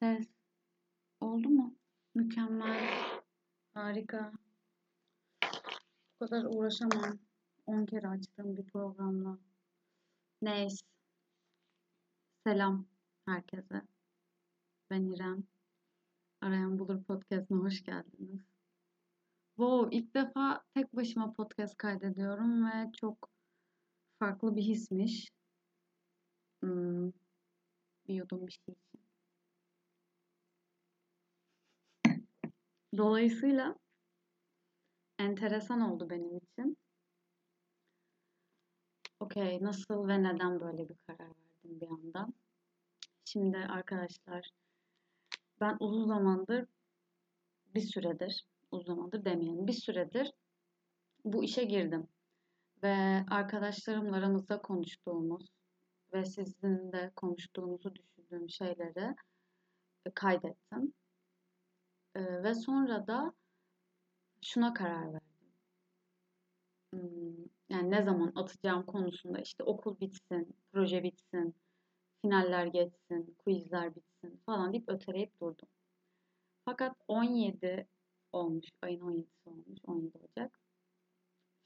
Ses. Oldu mu? Mükemmel. Harika. Bu kadar uğraşamam. 10 kere açtığım bir programla. Neyse. Selam herkese. Ben İrem. Arayan Bulur Podcast'ına hoş geldiniz. Wow, ilk defa tek başıma podcast kaydediyorum ve çok farklı bir hismiş. Hmm, bir yudum bir şey için. Dolayısıyla enteresan oldu benim için. Okey, nasıl ve neden böyle bir karar verdim bir anda? Şimdi arkadaşlar, ben uzun zamandır, bir süredir, uzun zamandır demeyelim, bir süredir bu işe girdim. Ve arkadaşlarımla aramızda konuştuğumuz ve sizin de konuştuğunuzu düşündüğüm şeyleri kaydettim. Ee, ve sonra da şuna karar verdim. Hmm, yani ne zaman atacağım konusunda işte okul bitsin, proje bitsin, finaller geçsin, quizler bitsin falan deyip öteleyip durdum. Fakat 17 olmuş, ayın 17'si olmuş, 17 Ocak.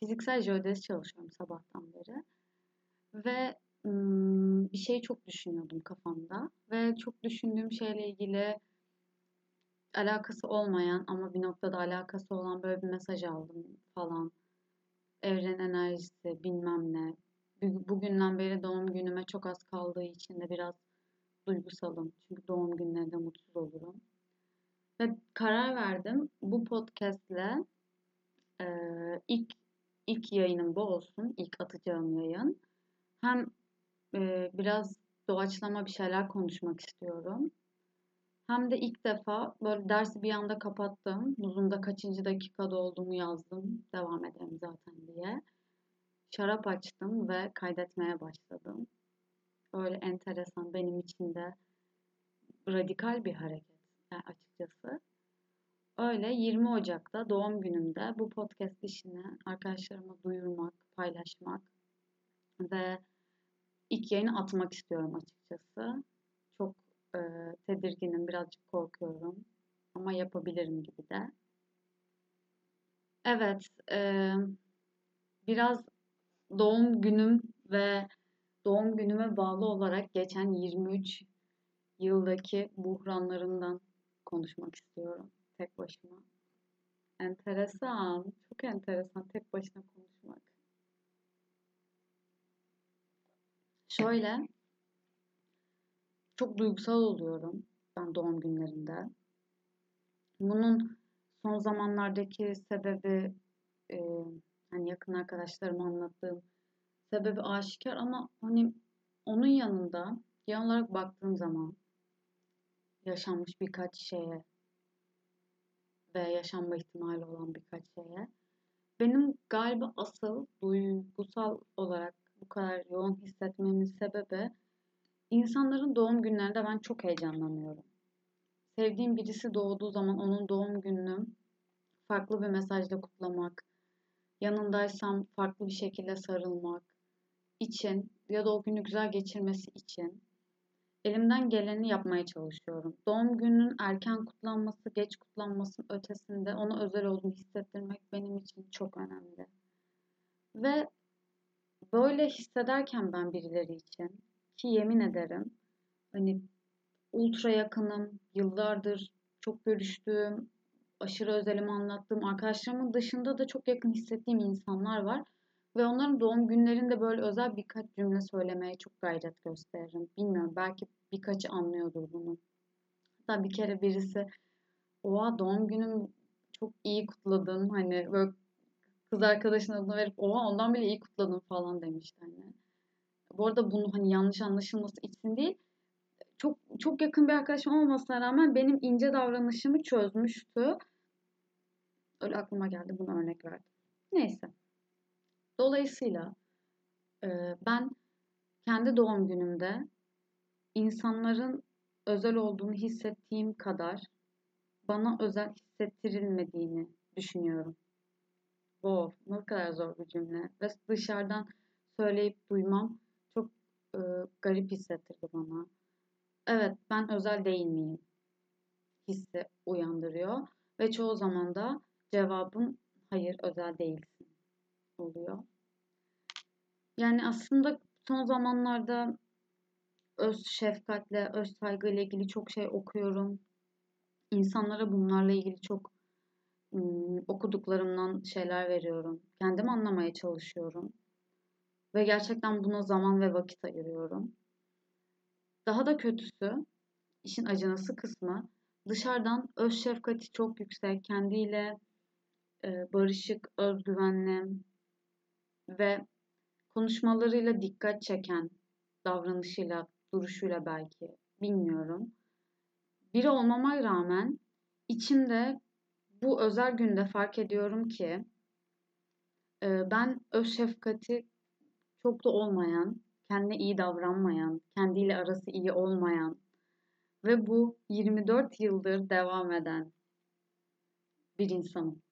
Fiziksel jeodezi çalışıyorum sabahtan beri. Ve bir şey çok düşünüyordum kafamda. Ve çok düşündüğüm şeyle ilgili alakası olmayan ama bir noktada alakası olan böyle bir mesaj aldım falan. Evren enerjisi bilmem ne. Bugünden beri doğum günüme çok az kaldığı için de biraz duygusalım. Çünkü doğum günlerinde mutsuz olurum. Ve karar verdim bu podcastle e, ilk ilk yayınım bu olsun. ilk atacağım yayın. Hem e, biraz doğaçlama bir şeyler konuşmak istiyorum. Hem de ilk defa böyle dersi bir anda kapattım. Uzunda kaçıncı dakikada olduğumu yazdım. Devam edelim zaten diye. Şarap açtım ve kaydetmeye başladım. Öyle enteresan benim için de radikal bir hareket yani açıkçası. Öyle 20 Ocak'ta doğum günümde bu podcast işini arkadaşlarıma duyurmak, paylaşmak ve ilk yayını atmak istiyorum açıkçası. E, tedirginim, birazcık korkuyorum. Ama yapabilirim gibi de. Evet, e, biraz doğum günüm ve doğum günüme bağlı olarak geçen 23 yıldaki buhranlarından konuşmak istiyorum tek başıma. Enteresan, çok enteresan tek başına konuşmak. Şöyle, çok duygusal oluyorum ben doğum günlerinde. Bunun son zamanlardaki sebebi e, hani yakın arkadaşlarıma anlattığım sebebi aşikar ama hani onun yanında genel olarak baktığım zaman yaşanmış birkaç şeye ve yaşanma ihtimali olan birkaç şeye benim galiba asıl duygusal olarak bu kadar yoğun hissetmemin sebebi İnsanların doğum günlerinde ben çok heyecanlanıyorum. Sevdiğim birisi doğduğu zaman onun doğum gününü farklı bir mesajla kutlamak, yanındaysam farklı bir şekilde sarılmak için ya da o günü güzel geçirmesi için elimden geleni yapmaya çalışıyorum. Doğum gününün erken kutlanması, geç kutlanmasının ötesinde ona özel olduğunu hissettirmek benim için çok önemli. Ve böyle hissederken ben birileri için ki yemin ederim hani ultra yakınım, yıllardır çok görüştüğüm, aşırı özelimi anlattığım arkadaşlarımın dışında da çok yakın hissettiğim insanlar var. Ve onların doğum günlerinde böyle özel birkaç cümle söylemeye çok gayret gösteririm. Bilmiyorum belki birkaçı anlıyordur bunu. Hatta bir kere birisi oha doğum günüm çok iyi kutladın hani böyle kız arkadaşın adını verip oha ondan bile iyi kutladın falan demişti hani. Bu arada bunu hani yanlış anlaşılması için değil. Çok çok yakın bir arkadaşım olmamasına rağmen benim ince davranışımı çözmüştü. Öyle aklıma geldi bunu örnek verdim. Neyse. Dolayısıyla e, ben kendi doğum günümde insanların özel olduğunu hissettiğim kadar bana özel hissettirilmediğini düşünüyorum. Wow, ne kadar zor bir cümle. Ve dışarıdan söyleyip duymam e, garip hissettirdi bana. Evet ben özel değil miyim? hissi uyandırıyor. Ve çoğu zaman da cevabım hayır özel değilsin oluyor. Yani aslında son zamanlarda öz şefkatle, öz saygıyla ilgili çok şey okuyorum. İnsanlara bunlarla ilgili çok ım, okuduklarımdan şeyler veriyorum. Kendim anlamaya çalışıyorum. Ve gerçekten buna zaman ve vakit ayırıyorum. Daha da kötüsü, işin acınası kısmı, dışarıdan öz şefkati çok yüksek, kendiyle e, barışık, özgüvenli ve konuşmalarıyla dikkat çeken davranışıyla, duruşuyla belki bilmiyorum. Biri olmama rağmen içimde bu özel günde fark ediyorum ki e, ben öz şefkati çok da olmayan, kendine iyi davranmayan, kendiyle arası iyi olmayan ve bu 24 yıldır devam eden bir insanım.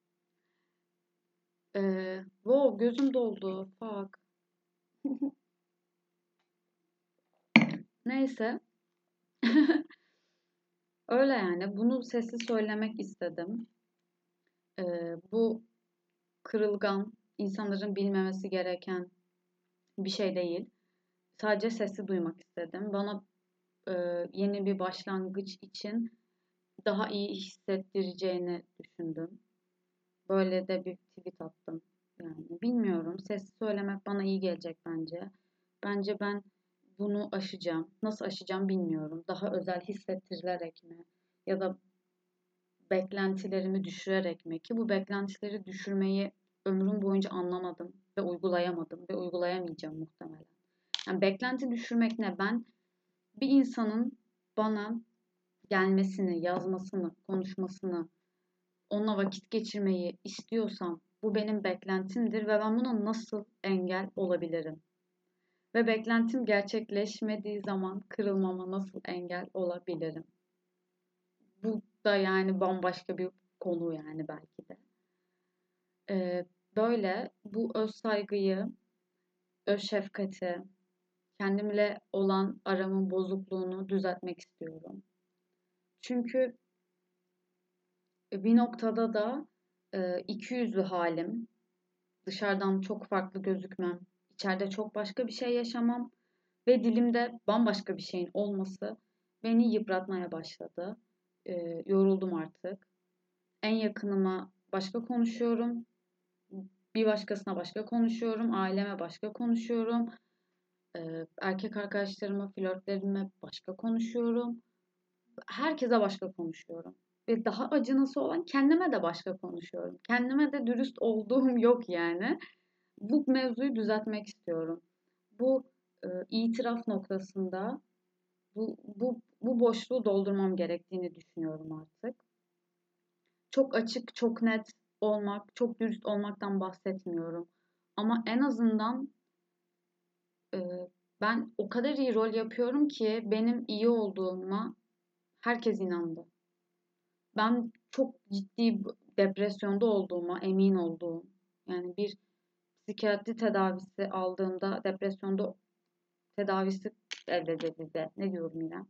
Ee, wow, gözüm doldu. Fuck. Neyse. Öyle yani. Bunu sessiz söylemek istedim. Ee, bu kırılgan, insanların bilmemesi gereken bir şey değil. Sadece sesi duymak istedim. Bana e, yeni bir başlangıç için daha iyi hissettireceğini düşündüm. Böyle de bir tweet attım. Yani bilmiyorum. Sesi söylemek bana iyi gelecek bence. Bence ben bunu aşacağım. Nasıl aşacağım bilmiyorum. Daha özel hissettirilerek mi? Ya da beklentilerimi düşürerek mi? Ki bu beklentileri düşürmeyi ömrüm boyunca anlamadım ve uygulayamadım ve uygulayamayacağım muhtemelen. Yani beklenti düşürmek ne? Ben bir insanın bana gelmesini, yazmasını, konuşmasını, onunla vakit geçirmeyi istiyorsam bu benim beklentimdir ve ben buna nasıl engel olabilirim? Ve beklentim gerçekleşmediği zaman kırılmama nasıl engel olabilirim? Bu da yani bambaşka bir konu yani belki de. Ee, böyle bu öz saygıyı, öz şefkati, kendimle olan aramın bozukluğunu düzeltmek istiyorum. Çünkü bir noktada da e, iki yüzlü halim, dışarıdan çok farklı gözükmem, içeride çok başka bir şey yaşamam ve dilimde bambaşka bir şeyin olması beni yıpratmaya başladı. E, yoruldum artık. En yakınıma başka konuşuyorum, bir başkasına başka konuşuyorum, aileme başka konuşuyorum, erkek arkadaşlarıma, flörtlerime başka konuşuyorum. Herkese başka konuşuyorum ve daha acınası olan kendime de başka konuşuyorum. Kendime de dürüst olduğum yok yani. Bu mevzuyu düzeltmek istiyorum. Bu e, itiraf noktasında bu, bu, bu boşluğu doldurmam gerektiğini düşünüyorum artık. Çok açık, çok net olmak, çok dürüst olmaktan bahsetmiyorum. Ama en azından e, ben o kadar iyi rol yapıyorum ki benim iyi olduğuma herkes inandı ben çok ciddi depresyonda olduğuma emin olduğum yani bir psikiyatri tedavisi aldığımda depresyonda tedavisi elde edildi. Ne diyorum yine?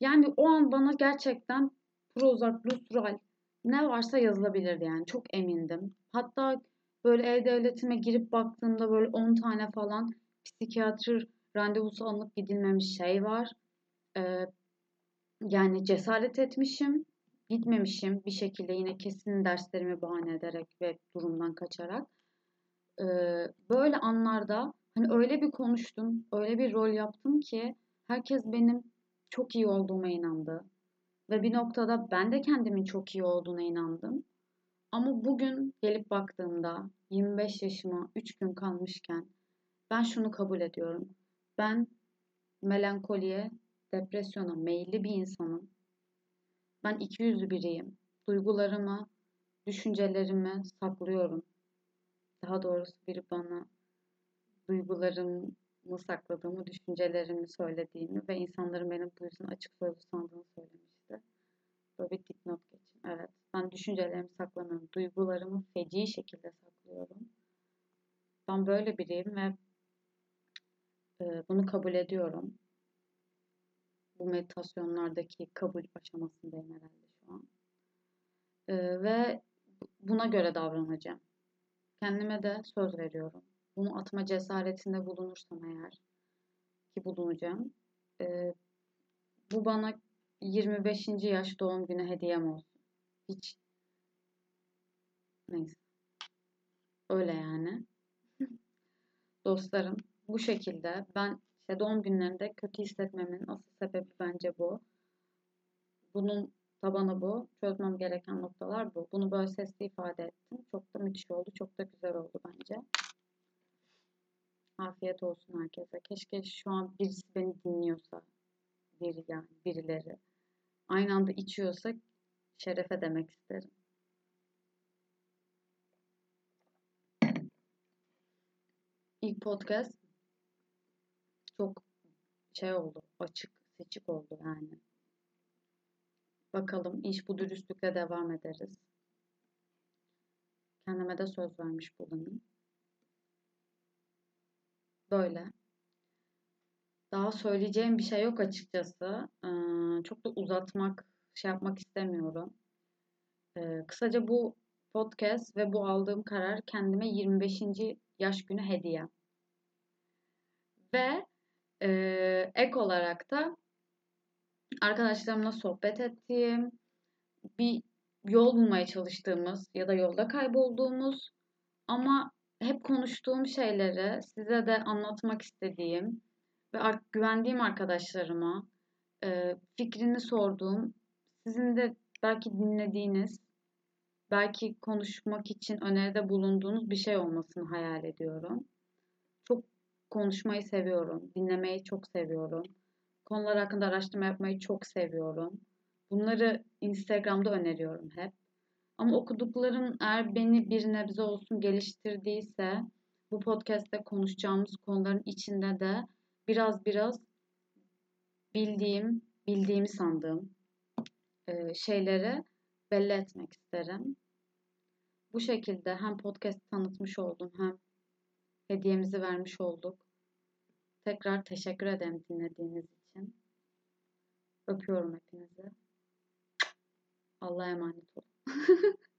Yani o an bana gerçekten Prozac, Lustral ne varsa yazılabilirdi yani. Çok emindim. Hatta böyle e-devletime girip baktığımda böyle 10 tane falan psikiyatri randevusu alınıp gidilmemiş şey var. Ee, yani cesaret etmişim, gitmemişim bir şekilde yine kesin derslerimi bahane ederek ve durumdan kaçarak. Ee, böyle anlarda hani öyle bir konuştum, öyle bir rol yaptım ki herkes benim çok iyi olduğuma inandı. Ve bir noktada ben de kendimin çok iyi olduğuna inandım. Ama bugün gelip baktığımda 25 yaşıma 3 gün kalmışken ben şunu kabul ediyorum. Ben melankoliye depresyona meyilli bir insanım. Ben iki yüzlü biriyim. Duygularımı, düşüncelerimi saklıyorum. Daha doğrusu biri bana duygularımı sakladığımı, düşüncelerimi söylediğimi ve insanların benim bu yüzden açık sözlü sandığını söylemişti. Böyle dipnot geçin. Evet, ben düşüncelerimi saklamıyorum. Duygularımı feci şekilde saklıyorum. Ben böyle biriyim ve bunu kabul ediyorum. Bu meditasyonlardaki kabul aşamasındayım herhalde şu an. Ee, ve buna göre davranacağım. Kendime de söz veriyorum. Bunu atma cesaretinde bulunursam eğer ki bulunacağım. E, bu bana 25. yaş doğum günü hediyem olsun. Hiç neyse. Öyle yani. Dostlarım bu şekilde ben işte doğum günlerinde kötü hissetmemin asıl sebebi bence bu. Bunun tabanı bu. Çözmem gereken noktalar bu. Bunu böyle sesli ifade ettim. Çok da müthiş oldu. Çok da güzel oldu bence. Afiyet olsun herkese. Keşke şu an birisi beni dinliyorsa. Biri yani birileri. Aynı anda içiyorsa şerefe demek isterim. İlk podcast çok şey oldu. Açık, seçik oldu yani. Bakalım iş bu dürüstlükle devam ederiz. Kendime de söz vermiş bulunayım. Böyle. Daha söyleyeceğim bir şey yok açıkçası. Çok da uzatmak, şey yapmak istemiyorum. Kısaca bu podcast ve bu aldığım karar kendime 25. yaş günü hediye. Ve ek olarak da arkadaşlarımla sohbet ettiğim, bir yol bulmaya çalıştığımız ya da yolda kaybolduğumuz ama hep konuştuğum şeyleri size de anlatmak istediğim ve güvendiğim arkadaşlarıma e, fikrini sorduğum, sizin de belki dinlediğiniz, belki konuşmak için öneride bulunduğunuz bir şey olmasını hayal ediyorum. Çok konuşmayı seviyorum, dinlemeyi çok seviyorum. Konular hakkında araştırma yapmayı çok seviyorum. Bunları Instagram'da öneriyorum hep. Ama okuduklarım eğer beni bir nebze olsun geliştirdiyse bu podcast'te konuşacağımız konuların içinde de biraz biraz bildiğim, bildiğimi sandığım e, şeyleri belli etmek isterim. Bu şekilde hem podcast tanıtmış oldum hem hediyemizi vermiş olduk. Tekrar teşekkür ederim dinlediğiniz için. Öpüyorum hepinizi. Allah'a emanet olun.